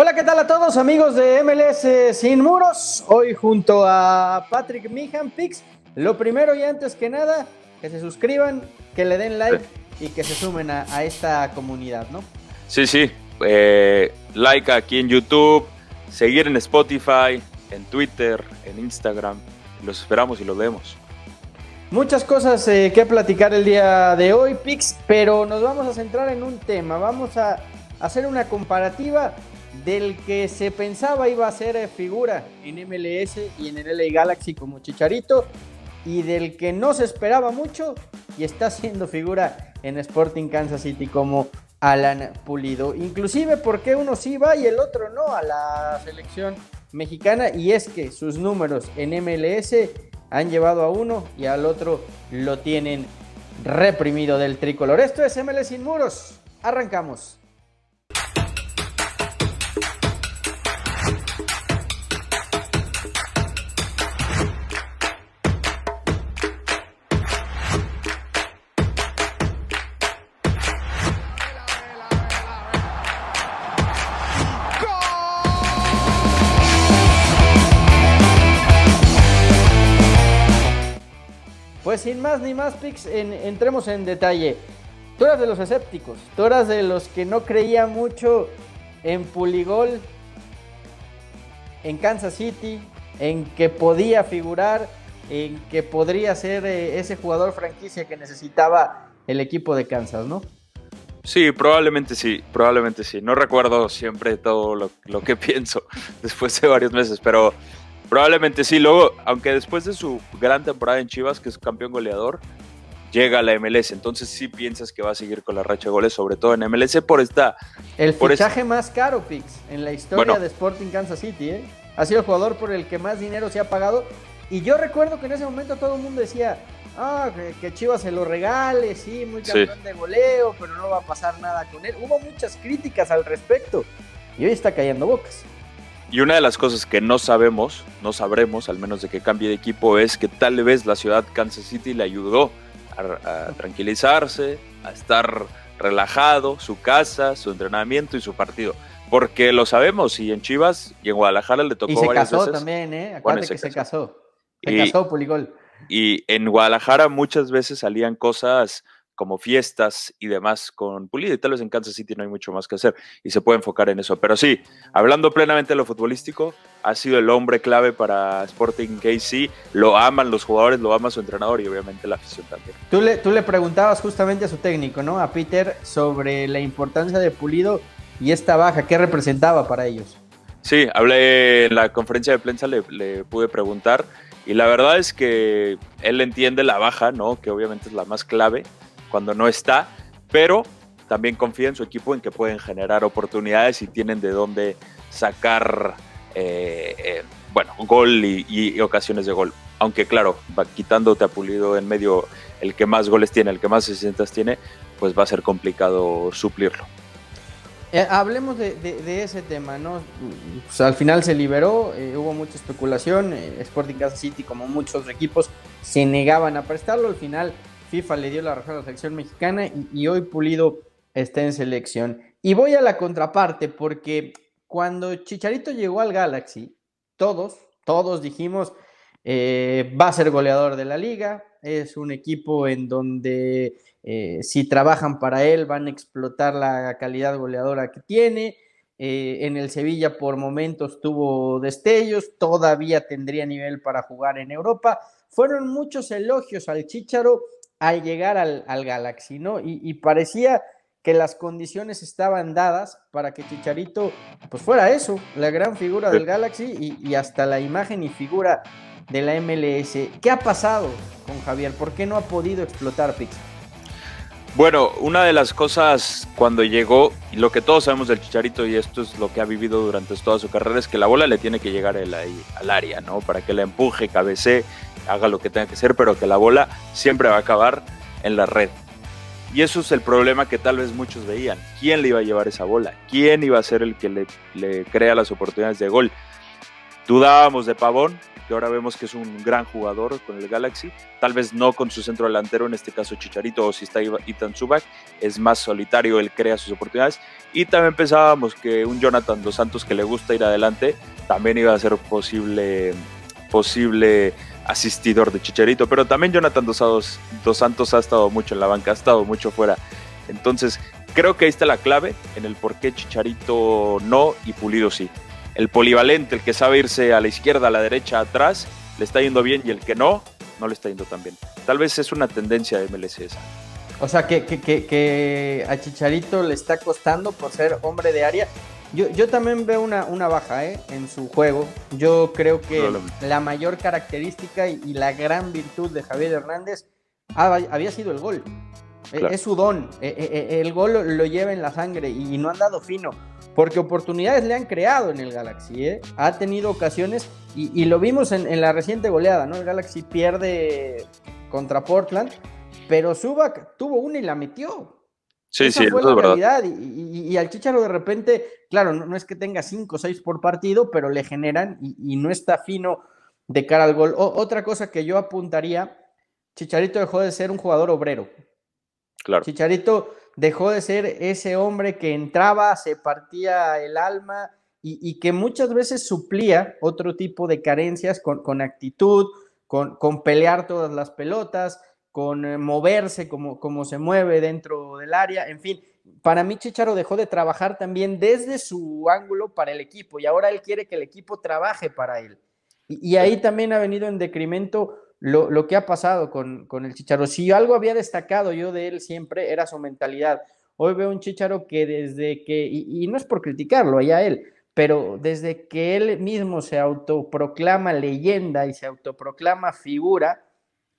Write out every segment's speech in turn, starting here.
Hola, ¿qué tal a todos amigos de MLS Sin Muros? Hoy junto a Patrick Mihan Pix. Lo primero y antes que nada, que se suscriban, que le den like y que se sumen a, esta comunidad, ¿no? Sí, sí. Eh, like aquí en YouTube, seguir en Spotify, en Twitter, en Instagram. Los esperamos y los vemos. Muchas cosas eh, que platicar el día de hoy, Pix, pero nos vamos a centrar en un tema. Vamos a hacer una comparativa del que se pensaba iba a ser eh, figura en MLS y en el LA Galaxy como Chicharito, y del que no se esperaba mucho y está siendo figura en Sporting Kansas City como Alan Pulido. Inclusive porque uno sí va y el otro no a la selección mexicana y es que sus números en MLS han llevado a uno y al otro lo tienen reprimido del tricolor. Esto es MLS sin muros. Arrancamos. Pues sin más ni más, Pix, entremos en detalle. Tú eras de los escépticos, tú eras de los que no creía mucho en Puligol, en Kansas City, en que podía figurar, en que podría ser eh, ese jugador franquicia que necesitaba el equipo de Kansas, ¿no? Sí, probablemente sí, probablemente sí. No recuerdo siempre todo lo que pienso después de varios meses, pero Probablemente sí, luego, aunque después de su gran temporada en Chivas, que es campeón goleador, llega a la MLS. Entonces sí piensas que va a seguir con la racha de goles, sobre todo en MLS por esta... El fichaje más caro, Pix, en la historia de Sporting Kansas City, ¿eh? Ha sido el jugador por el que más dinero se ha pagado. Y yo recuerdo que en ese momento todo el mundo decía, ah, que, Chivas se lo regale, sí, muy campeón de goleo, pero no va a pasar nada con él. Hubo muchas críticas al respecto. Y hoy está callando bocas. Y una de las cosas que no sabemos, no sabremos, al menos de que cambie de equipo, es que tal vez la ciudad Kansas City le ayudó a, tranquilizarse, a estar relajado, su casa, su entrenamiento y su partido. Porque lo sabemos, y en Chivas y en Guadalajara le tocó y se casó también, ¿eh? Acuérdate que se casó. Se casó Puligol. Y en Guadalajara muchas veces salían cosas como fiestas y demás con Pulido. Y tal vez en Kansas City no hay mucho más que hacer y se puede enfocar en eso. Pero sí, hablando plenamente de lo futbolístico, ha sido el hombre clave para Sporting KC. Lo aman los jugadores, lo ama su entrenador y obviamente la afición también. Tú le, tú le preguntabas justamente a su técnico, ¿no? A Peter, sobre la importancia de Pulido y esta baja, ¿qué representaba para ellos? Sí, hablé en la conferencia de prensa, le, le pude preguntar. Y la verdad es que él entiende la baja, ¿no? Que obviamente es la más clave cuando no está, pero también confía en su equipo en que pueden generar oportunidades y tienen de dónde sacar, eh, eh, bueno, gol y, ocasiones de gol. Aunque claro, quitándote a Pulido en medio el que más goles tiene, el que más asistencias tiene, pues va a ser complicado suplirlo. Eh, hablemos de, ese tema, ¿no? Pues, al final se liberó, hubo mucha especulación, Sporting Kansas City como muchos equipos se negaban a prestarlo, al final FIFA le dio la razón a la selección mexicana y, hoy Pulido está en selección. Y voy a la contraparte porque cuando Chicharito llegó al Galaxy, todos, todos dijimos, eh, va a ser goleador de la liga, es un equipo en donde eh, si trabajan para él van a explotar la calidad goleadora que tiene. Eh, en el Sevilla por momentos tuvo destellos, todavía tendría nivel para jugar en Europa. Fueron muchos elogios al Chicharo al llegar al, Galaxy, ¿no? Y, parecía que las condiciones estaban dadas para que Chicharito pues fuera eso, la gran figura del Galaxy y, hasta la imagen y figura de la MLS. ¿Qué ha pasado con Javier? ¿Por qué no ha podido explotar Pixar? Bueno, una de las cosas cuando llegó, y lo que todos sabemos del Chicharito, y esto es lo que ha vivido durante toda su carrera, es que la bola le tiene que llegar al área, ¿no? Para que la empuje, cabecee, haga lo que tenga que hacer, pero que la bola siempre va a acabar en la red. Y eso es el problema que tal vez muchos veían. ¿Quién le iba a llevar esa bola? ¿Quién iba a ser el que le, crea las oportunidades de gol? Dudábamos de Pavón, que ahora vemos que es un gran jugador con el Galaxy, tal vez no con su centro delantero, en este caso Chicharito o si está Ethan Subak, es más solitario, él crea sus oportunidades y también pensábamos que un Jonathan Dos Santos que le gusta ir adelante también iba a ser posible, posible asistidor de Chicharito, pero también Jonathan Dos, Dos Santos ha estado mucho en la banca, ha estado mucho fuera. Entonces, creo que ahí está la clave en el por qué Chicharito no y Pulido sí el polivalente, el que sabe irse a la izquierda, a la derecha, atrás, le está yendo bien y el que no, no le está yendo tan bien. Tal vez es una tendencia de MLS esa. O sea, que, que, a Chicharito le está costando por ser hombre de área. Yo, yo también veo una, una baja ¿eh? en su juego. Yo creo que la mayor característica y, la gran virtud de Javier Hernández había sido el gol. E, es su don. E, e, el gol lo lleva en la sangre y no han dado fino porque oportunidades le han creado en el Galaxy, ¿eh? ha tenido ocasiones y, lo vimos en, la reciente goleada, ¿no? El Galaxy pierde contra Portland, pero Subak tuvo una y la metió. Sí, sí, fue la realidad. Y, al Chicharo de repente, claro, no, es que tenga cinco o seis por partido, pero le generan y, no está fino de cara al gol. otra cosa que yo apuntaría, Chicharito dejó de ser un jugador obrero. Claro. Chicharito dejó de ser ese hombre que entraba, se partía el alma y, que muchas veces suplía otro tipo de carencias con, actitud, con, pelear todas las pelotas, con eh, moverse como, como se mueve dentro del área, en fin. Para mí Chicharo dejó de trabajar también desde su ángulo para el equipo y ahora él quiere que el equipo trabaje para él. Y, y ahí también ha venido en decremento lo, que ha pasado con, con, el Chicharo. Si algo había destacado yo de él siempre era su mentalidad. Hoy veo un Chicharo que desde que, y, no es por criticarlo, allá él, pero desde que él mismo se autoproclama leyenda y se autoproclama figura,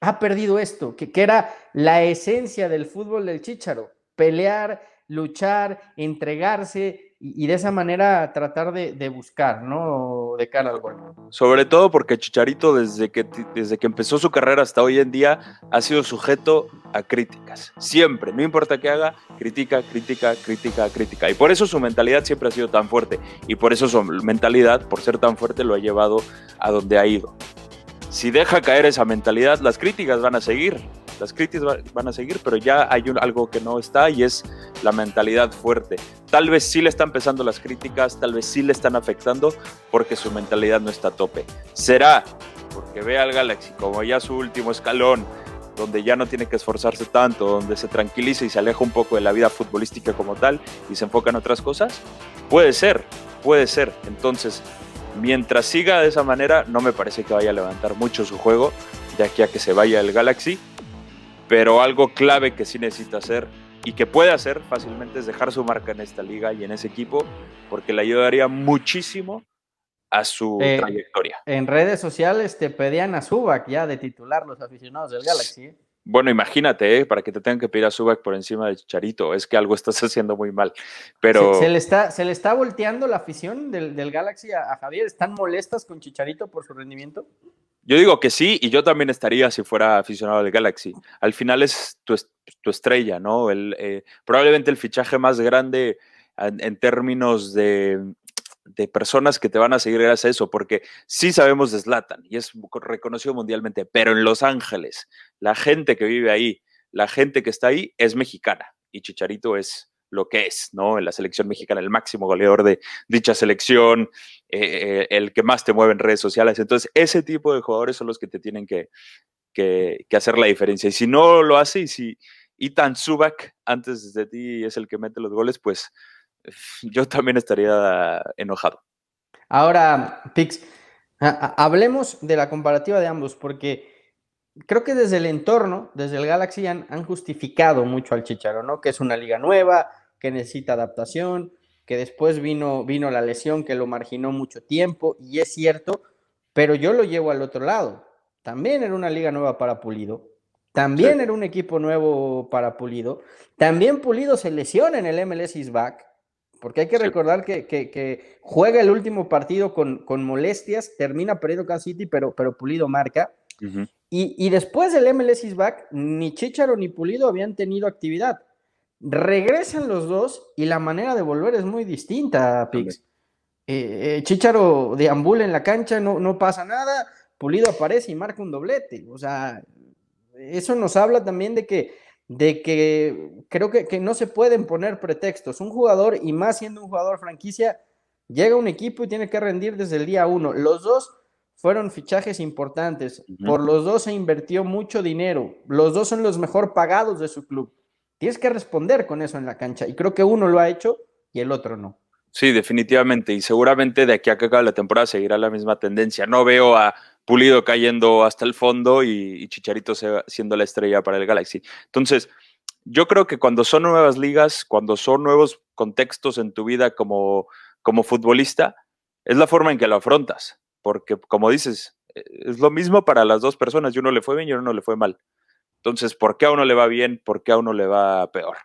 ha perdido esto, que, que era la esencia del fútbol del Chicharo, pelear, luchar, entregarse, y, de esa manera tratar de, buscar, ¿no? De cara al gol. Sobre todo porque Chicharito desde que, desde que empezó su carrera hasta hoy en día ha sido sujeto a críticas. Siempre, no importa qué haga, critica, crítica, crítica, crítica. Y por eso su mentalidad siempre ha sido tan fuerte. Y por eso su mentalidad, por ser tan fuerte, lo ha llevado a donde ha ido. Si deja caer esa mentalidad, las críticas van a seguir las críticas van a seguir, pero ya hay algo que no está y es la mentalidad fuerte. Tal vez sí le están empezando las críticas, tal vez sí le están afectando porque su mentalidad no está a tope. Será porque ve al Galaxy como ya su último escalón, donde ya no tiene que esforzarse tanto, donde se tranquiliza y se aleja un poco de la vida futbolística como tal y se enfoca en otras cosas. Puede ser, puede ser. Entonces, mientras siga de esa manera, no me parece que vaya a levantar mucho su juego de aquí a que se vaya el Galaxy pero algo clave que sí necesita hacer y que puede hacer fácilmente es dejar su marca en esta liga y en ese equipo, porque le ayudaría muchísimo a su eh, trayectoria. En redes sociales te pedían a Subac ya de titular los aficionados del Galaxy. Bueno, imagínate, ¿eh? para que te tengan que pedir a Subac por encima de Chicharito, es que algo estás haciendo muy mal. Pero... Se, le, está, se le está volteando la afición del, Galaxy a, a, Javier, ¿están molestas con Chicharito por su rendimiento? Yo digo que sí, y yo también estaría si fuera aficionado del Galaxy. Al final es tu, estrella, ¿no? El, eh, probablemente el fichaje más grande en, términos de, personas que te van a seguir gracias a eso, porque sí sabemos de Zlatan y es reconocido mundialmente, pero en Los Ángeles, la gente que vive ahí, la gente que está ahí es mexicana y Chicharito es lo que es, ¿no? En la selección mexicana, el máximo goleador de dicha selección, eh, el que más te mueve en redes sociales. Entonces, ese tipo de jugadores son los que te tienen que, hacer la diferencia. Y si no lo hace, y si Itan Subak antes de ti es el que mete los goles, pues yo también estaría enojado. Ahora, Pix, hablemos de la comparativa de ambos, porque creo que desde el entorno, desde el Galaxy han, han, justificado mucho al Chicharo, ¿no? Que es una liga nueva, que necesita adaptación, que después vino, vino la lesión que lo marginó mucho tiempo, y es cierto, pero yo lo llevo al otro lado. También era una liga nueva para Pulido, también era un equipo nuevo para Pulido, también Pulido se lesiona en el MLS is back, porque hay que recordar que, juega el último partido con, con molestias, termina perdiendo Kansas City, pero, pero Pulido marca. y, y, después del MLS is back, ni Chicharo ni Pulido habían tenido actividad. Regresan los dos y la manera de volver es muy distinta, Pix. Eh, eh, Chicharo deambula en la cancha, no, no pasa nada. Pulido aparece y marca un doblete. O sea, eso nos habla también de que, de que creo que, que no se pueden poner pretextos. Un jugador, y más siendo un jugador franquicia, llega a un equipo y tiene que rendir desde el día uno. Los dos fueron fichajes importantes. Por los dos se invirtió mucho dinero. Los dos son los mejor pagados de su club. Tienes que responder con eso en la cancha. Y creo que uno lo ha hecho y el otro no. Sí, definitivamente. Y seguramente de aquí a que acabe la temporada seguirá la misma tendencia. No veo a Pulido cayendo hasta el fondo y, Chicharito siendo la estrella para el Galaxy. Entonces, yo creo que cuando son nuevas ligas, cuando son nuevos contextos en tu vida como, como futbolista, es la forma en que lo afrontas porque como dices, es lo mismo para las dos personas, y uno le fue bien y uno le fue mal. Entonces, ¿por qué a uno le va bien? ¿Por qué a uno le va peor?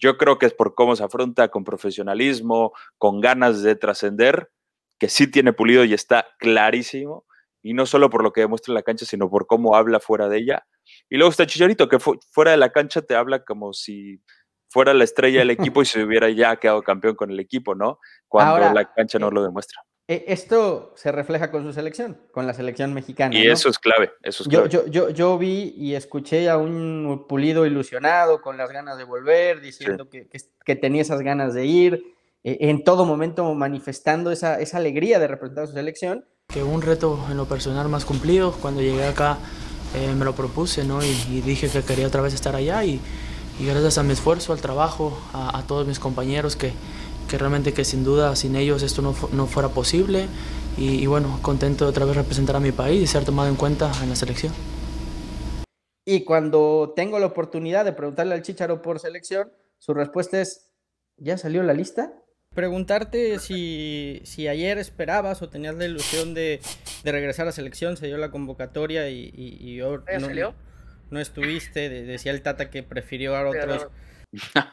Yo creo que es por cómo se afronta con profesionalismo, con ganas de trascender, que sí tiene pulido y está clarísimo, y no solo por lo que demuestra en la cancha, sino por cómo habla fuera de ella. Y luego está Chicharito, que fuera de la cancha te habla como si fuera la estrella del equipo y se hubiera ya quedado campeón con el equipo, ¿no? Cuando la cancha no eh, lo demuestra. E, esto se refleja con su selección, con la selección mexicana. Y eso es clave, eso es clave. Yo, yo, yo, vi y escuché a un pulido ilusionado, con las ganas de volver, diciendo que, que, tenía esas ganas de ir, e, en todo momento manifestando esa, esa alegría de representar a su selección. Que un reto en lo personal más cumplido, cuando llegué acá eh, me lo propuse ¿no? Y, dije que quería otra vez estar allá y, y gracias a mi esfuerzo, al trabajo, a, a todos mis compañeros que que realmente que sin duda sin ellos esto no, no fuera posible y, bueno, contento de otra vez representar a mi país y ser tomado en cuenta en la selección. Y cuando tengo la oportunidad de preguntarle al Chicharo por selección, su respuesta es, ¿ya salió la lista? Preguntarte si, si ayer esperabas o tenías la ilusión de, de regresar a selección, se dio la convocatoria y, y, no, salió? no estuviste, decía el Tata que prefirió a otros.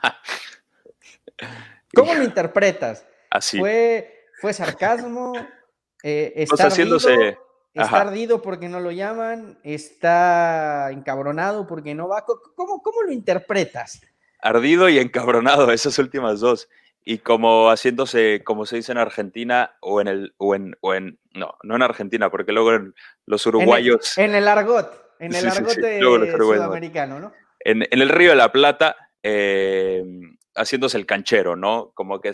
¿Cómo lo interpretas? Así. ¿Fue, fue sarcasmo? Eh, ¿Está, ardido, ¿Está ardido porque no lo llaman? ¿Está encabronado porque no va? ¿Cómo, cómo lo interpretas? Ardido y encabronado, esas últimas dos. Y como haciéndose, como se dice en Argentina, o en el, o en, o en no, no en Argentina, porque luego los uruguayos. En el, argot, en el argot sudamericano, ¿no? En, en, el Río de la Plata, eh, haciéndose el canchero, ¿no? Como que,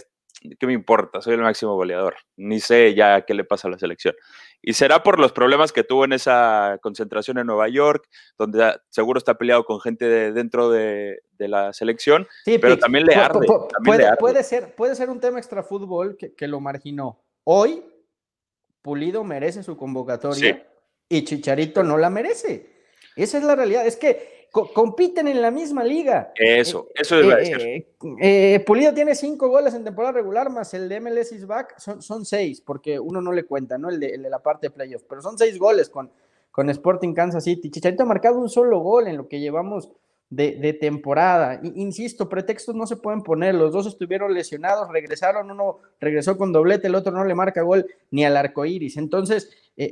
¿qué me importa? Soy el máximo goleador. Ni sé ya qué le pasa a la selección. Y será por los problemas que tuvo en esa concentración en Nueva York, donde seguro está peleado con gente dentro de, la selección, pero también, le arde, puede, ser, puede ser un tema extrafútbol que, que lo marginó. Hoy, Pulido merece su convocatoria y Chicharito no la merece. Esa es la realidad. Es que compiten en la misma liga. Eso, eh, eso es eh, eh, Pulido tiene cinco goles en temporada regular, más el de MLS is back, son, son seis, porque uno no le cuenta, ¿no? El de, la parte de playoff, pero son seis goles con, con Sporting Kansas City. Chicharito ha marcado un solo gol en lo que llevamos de, temporada. insisto, pretextos no se pueden poner. Los dos estuvieron lesionados, regresaron, uno regresó con doblete, el otro no le marca gol ni al arco iris. Entonces,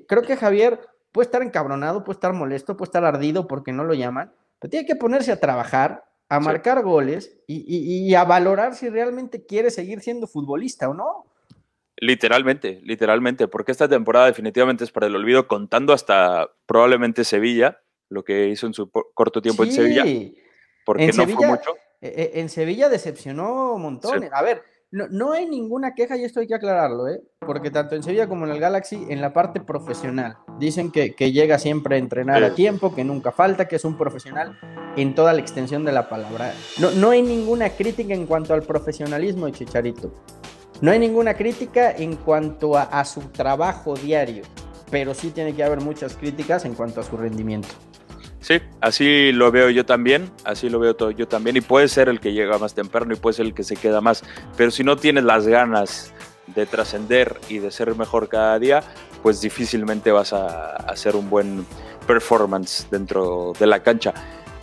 creo que Javier puede estar encabronado, puede estar molesto, puede estar ardido porque no lo llaman, pero tiene que ponerse a trabajar, a marcar goles y, a valorar si realmente quiere seguir siendo futbolista o no. Literalmente, literalmente, porque esta temporada definitivamente es para el olvido, contando hasta probablemente Sevilla, lo que hizo en su corto tiempo en Sevilla, porque no fue mucho. E, e, en Sevilla decepcionó montón. A ver, no, hay ninguna queja y esto hay que aclararlo, ¿eh? porque tanto en Sevilla como en el Galaxy, en la parte profesional, dicen que, llega siempre a entrenar a tiempo, que nunca falta, que es un profesional en toda la extensión de la palabra. No, no hay ninguna crítica en cuanto al profesionalismo de Chicharito. No hay ninguna crítica en cuanto a, a su trabajo diario, pero sí tiene que haber muchas críticas en cuanto a su rendimiento. Sí, así lo veo yo también, así lo veo todo yo también, y puede ser el que llega más temprano y puede ser el que se queda más, pero si no tienes las ganas de trascender y de ser mejor cada día, pues difícilmente vas a hacer un buen performance dentro de la cancha.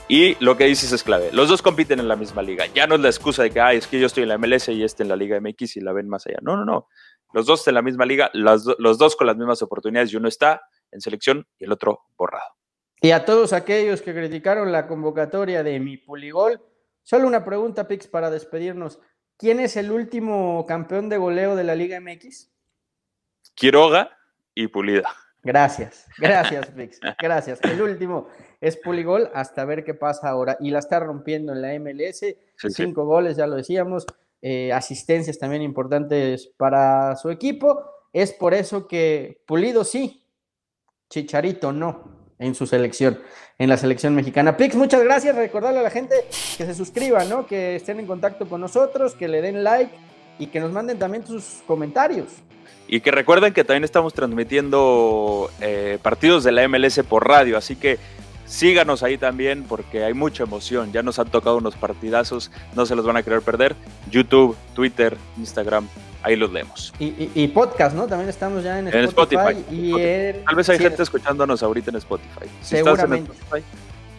Y lo que dices es clave. Los dos compiten en la misma liga. Ya no es la excusa de que Ay, es que yo estoy en la MLS y este en la Liga MX y la ven más allá. No, no, no. Los dos en la misma liga, los dos con las mismas oportunidades y uno está en selección y el otro borrado. Y a todos aquellos que criticaron la convocatoria de mi Puligol, solo una pregunta, Pix, para despedirnos. ¿Quién es el último campeón de goleo de la Liga MX? Quiroga y Pulida. Gracias, gracias, Pix. Gracias. El último es Puligol, hasta ver qué pasa ahora. Y la está rompiendo en la MLS. Cinco goles, ya lo decíamos. Eh, asistencias también importantes para su equipo. Es por eso que Pulido sí, Chicharito no en su selección, en la selección mexicana. Pix, muchas gracias. Recordarle a la gente que se suscriban, ¿no? que estén en contacto con nosotros, que le den like y que nos manden también sus comentarios. Y que recuerden que también estamos transmitiendo eh, partidos de la MLS por radio, así que síganos ahí también porque hay mucha emoción. Ya nos han tocado unos partidazos, no se los van a querer perder. YouTube, Twitter, Instagram, ahí los leemos. Y, podcast, ¿no? También estamos ya en Spotify. y Tal vez hay gente escuchándonos ahorita en Spotify. Seguramente.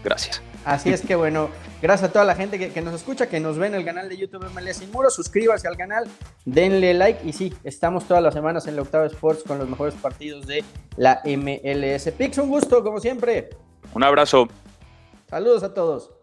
gracias. Así es que bueno, gracias a toda la gente que, nos escucha, que nos ve en el canal de YouTube MLS Sin Muros. Suscríbase al canal, denle like y sí, estamos todas las semanas en la Octava Sports con los mejores partidos de la MLS. Pix, un gusto, como siempre. Un abrazo. Saludos a todos.